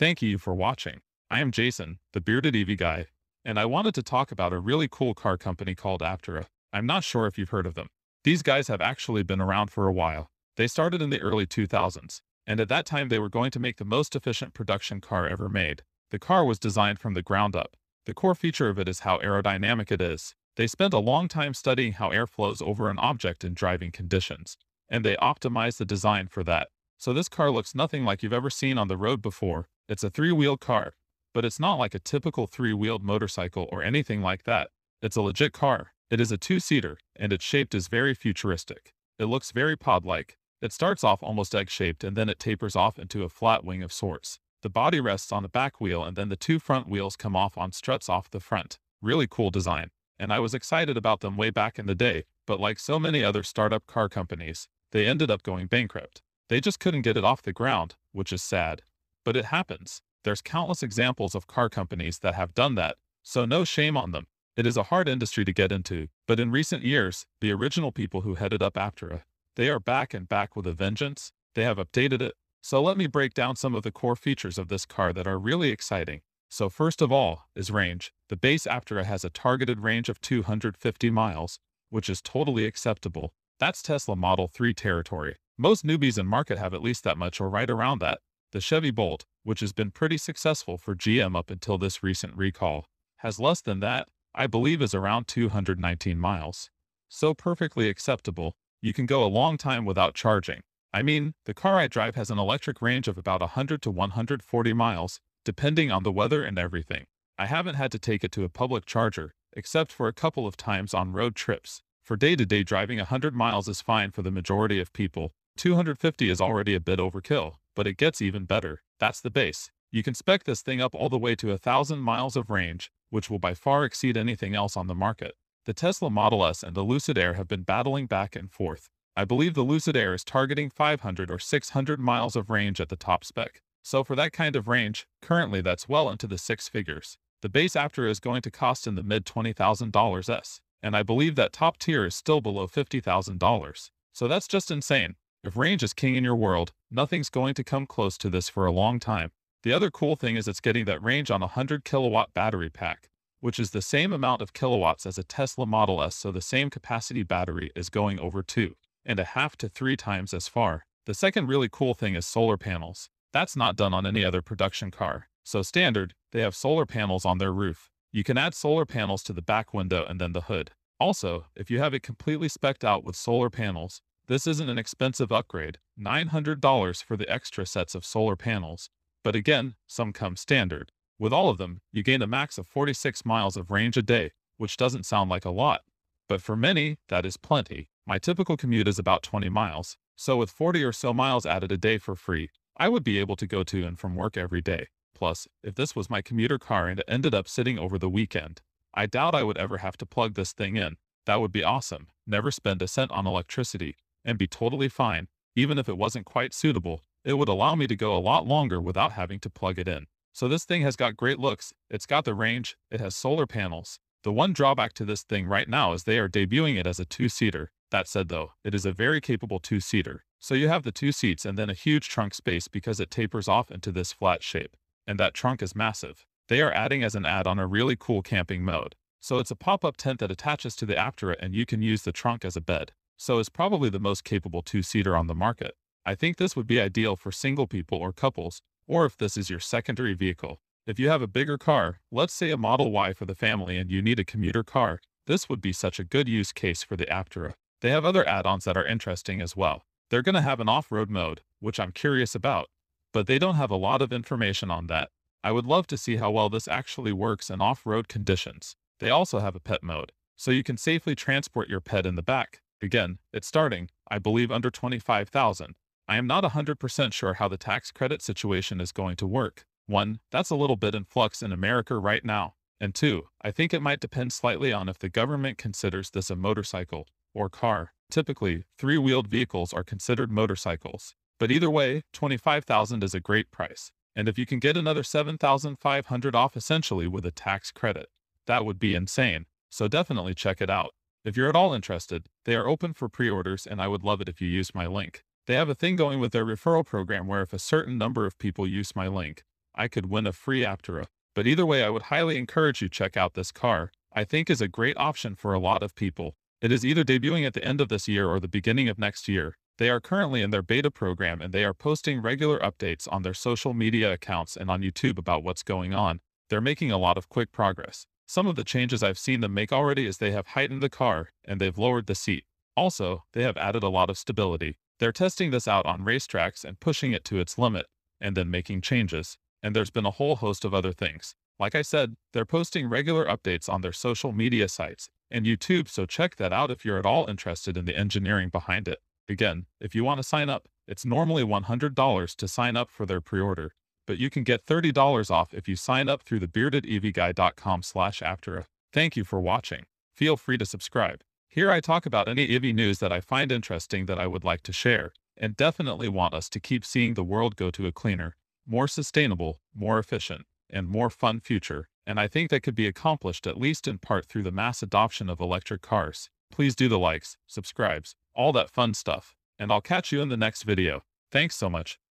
Thank you for watching. I am Jason, the bearded EV guy, and I wanted to talk about a really cool car company called Aptera. I'm not sure if you've heard of them. These guys have actually been around for a while. They started in the early 2000s, and at that time they were going to make the most efficient production car ever made. The car was designed from the ground up. The core feature of it is how aerodynamic it is. They spent a long time studying how air flows over an object in driving conditions, and they optimized the design for that. So this car looks nothing like you've ever seen on the road before. It's a three-wheeled car, but it's not like a typical three-wheeled motorcycle or anything like that. It's a legit car. It is a two-seater, and its shape is very futuristic. It looks very pod-like. It starts off almost egg-shaped and then it tapers off into a flat wing of sorts. The body rests on the back wheel and then the two front wheels come off on struts off the front. Really cool design. And I was excited about them way back in the day, but like so many other startup car companies, they ended up going bankrupt. They just couldn't get it off the ground, which is sad. But it happens. There's countless examples of car companies that have done that, so no shame on them. It is a hard industry to get into, but in recent years, the original people who headed up Aptera, they are back and back with a vengeance. They have updated it. So let me break down some of the core features of this car that are really exciting. So first of all is range. The base Aptera has a targeted range of 250 miles, which is totally acceptable. That's Tesla Model 3 territory. Most newbies in market have at least that much or right around that. The Chevy Bolt, which has been pretty successful for GM up until this recent recall, has less than that, I believe is around 219 miles. So perfectly acceptable, you can go a long time without charging. I mean, the car I drive has an electric range of about 100 to 140 miles, depending on the weather and everything. I haven't had to take it to a public charger, except for a couple of times on road trips. For day-to-day -day driving 100 miles is fine for the majority of people. 250 is already a bit overkill, but it gets even better. That's the base. You can spec this thing up all the way to 1,000 miles of range, which will by far exceed anything else on the market. The Tesla Model S and the Lucid Air have been battling back and forth. I believe the Lucid Air is targeting 500 or 600 miles of range at the top spec. So for that kind of range, currently that's well into the six figures. The base Aptera is going to cost in the mid $20,000 S, and I believe that top tier is still below $50,000. So that's just insane. If range is king in your world, nothing's going to come close to this for a long time. The other cool thing is it's getting that range on a 100 kilowatt battery pack, which is the same amount of kilowatts as a Tesla Model S so the same capacity battery is going over two and a half to three times as far. The second really cool thing is solar panels. That's not done on any other production car. So standard, they have solar panels on their roof. You can add solar panels to the back window and then the hood. Also, if you have it completely specced out with solar panels, this isn't an expensive upgrade, $900 for the extra sets of solar panels, but again, some come standard. With all of them, you gain a max of 46 miles of range a day, which doesn't sound like a lot. But for many, that is plenty. My typical commute is about 20 miles, so with 40 or so miles added a day for free, I would be able to go to and from work every day. Plus, if this was my commuter car and it ended up sitting over the weekend, I doubt I would ever have to plug this thing in. That would be awesome. Never spend a cent on electricity, and be totally fine, even if it wasn't quite suitable, it would allow me to go a lot longer without having to plug it in. So this thing has got great looks, it's got the range, it has solar panels. The one drawback to this thing right now is they are debuting it as a two-seater. That said though, it is a very capable two-seater. So you have the two seats and then a huge trunk space because it tapers off into this flat shape. And that trunk is massive. They are adding as an add-on a really cool camping mode. So it's a pop-up tent that attaches to the Aptera and you can use the trunk as a bed. So it's probably the most capable two-seater on the market. I think this would be ideal for single people or couples, or if this is your secondary vehicle. If you have a bigger car, let's say a Model Y for the family and you need a commuter car, this would be such a good use case for the Aptera. They have other add-ons that are interesting as well. They're going to have an off-road mode, which I'm curious about, but they don't have a lot of information on that. I would love to see how well this actually works in off-road conditions. They also have a pet mode, so you can safely transport your pet in the back. Again, it's starting, I believe under 25,000. I am not 100% sure how the tax credit situation is going to work. One, that's a little bit in flux in America right now. And two, I think it might depend slightly on if the government considers this a motorcycle or car. Typically, three-wheeled vehicles are considered motorcycles. But either way, 25,000 is a great price. And if you can get another 7,500 off essentially with a tax credit, that would be insane. So definitely check it out. If you're at all interested, they are open for pre-orders and I would love it if you used my link. They have a thing going with their referral program where if a certain number of people use my link, I could win a free Aptera. But either way, I would highly encourage you check out this car. I think is a great option for a lot of people. It is either debuting at the end of this year or the beginning of next year. They are currently in their beta program and they are posting regular updates on their social media accounts and on YouTube about what's going on. They're making a lot of quick progress. Some of the changes I've seen them make already is they have heightened the car and they've lowered the seat. Also, they have added a lot of stability. They're testing this out on racetracks and pushing it to its limit, and then making changes. And there's been a whole host of other things. Like I said, they're posting regular updates on their social media sites and YouTube, so check that out if you're at all interested in the engineering behind it. Again, if you want to sign up, it's normally $100 to sign up for their pre-order, but you can get $30 off if you sign up through thebeardedevguy.com slash Aptera. Thank you for watching. Feel free to subscribe. Here I talk about any EV news that I find interesting that I would like to share, and definitely want us to keep seeing the world go to a cleaner, more sustainable, more efficient, and more fun future, and I think that could be accomplished at least in part through the mass adoption of electric cars. Please do the likes, subscribes, all that fun stuff, and I'll catch you in the next video. Thanks so much.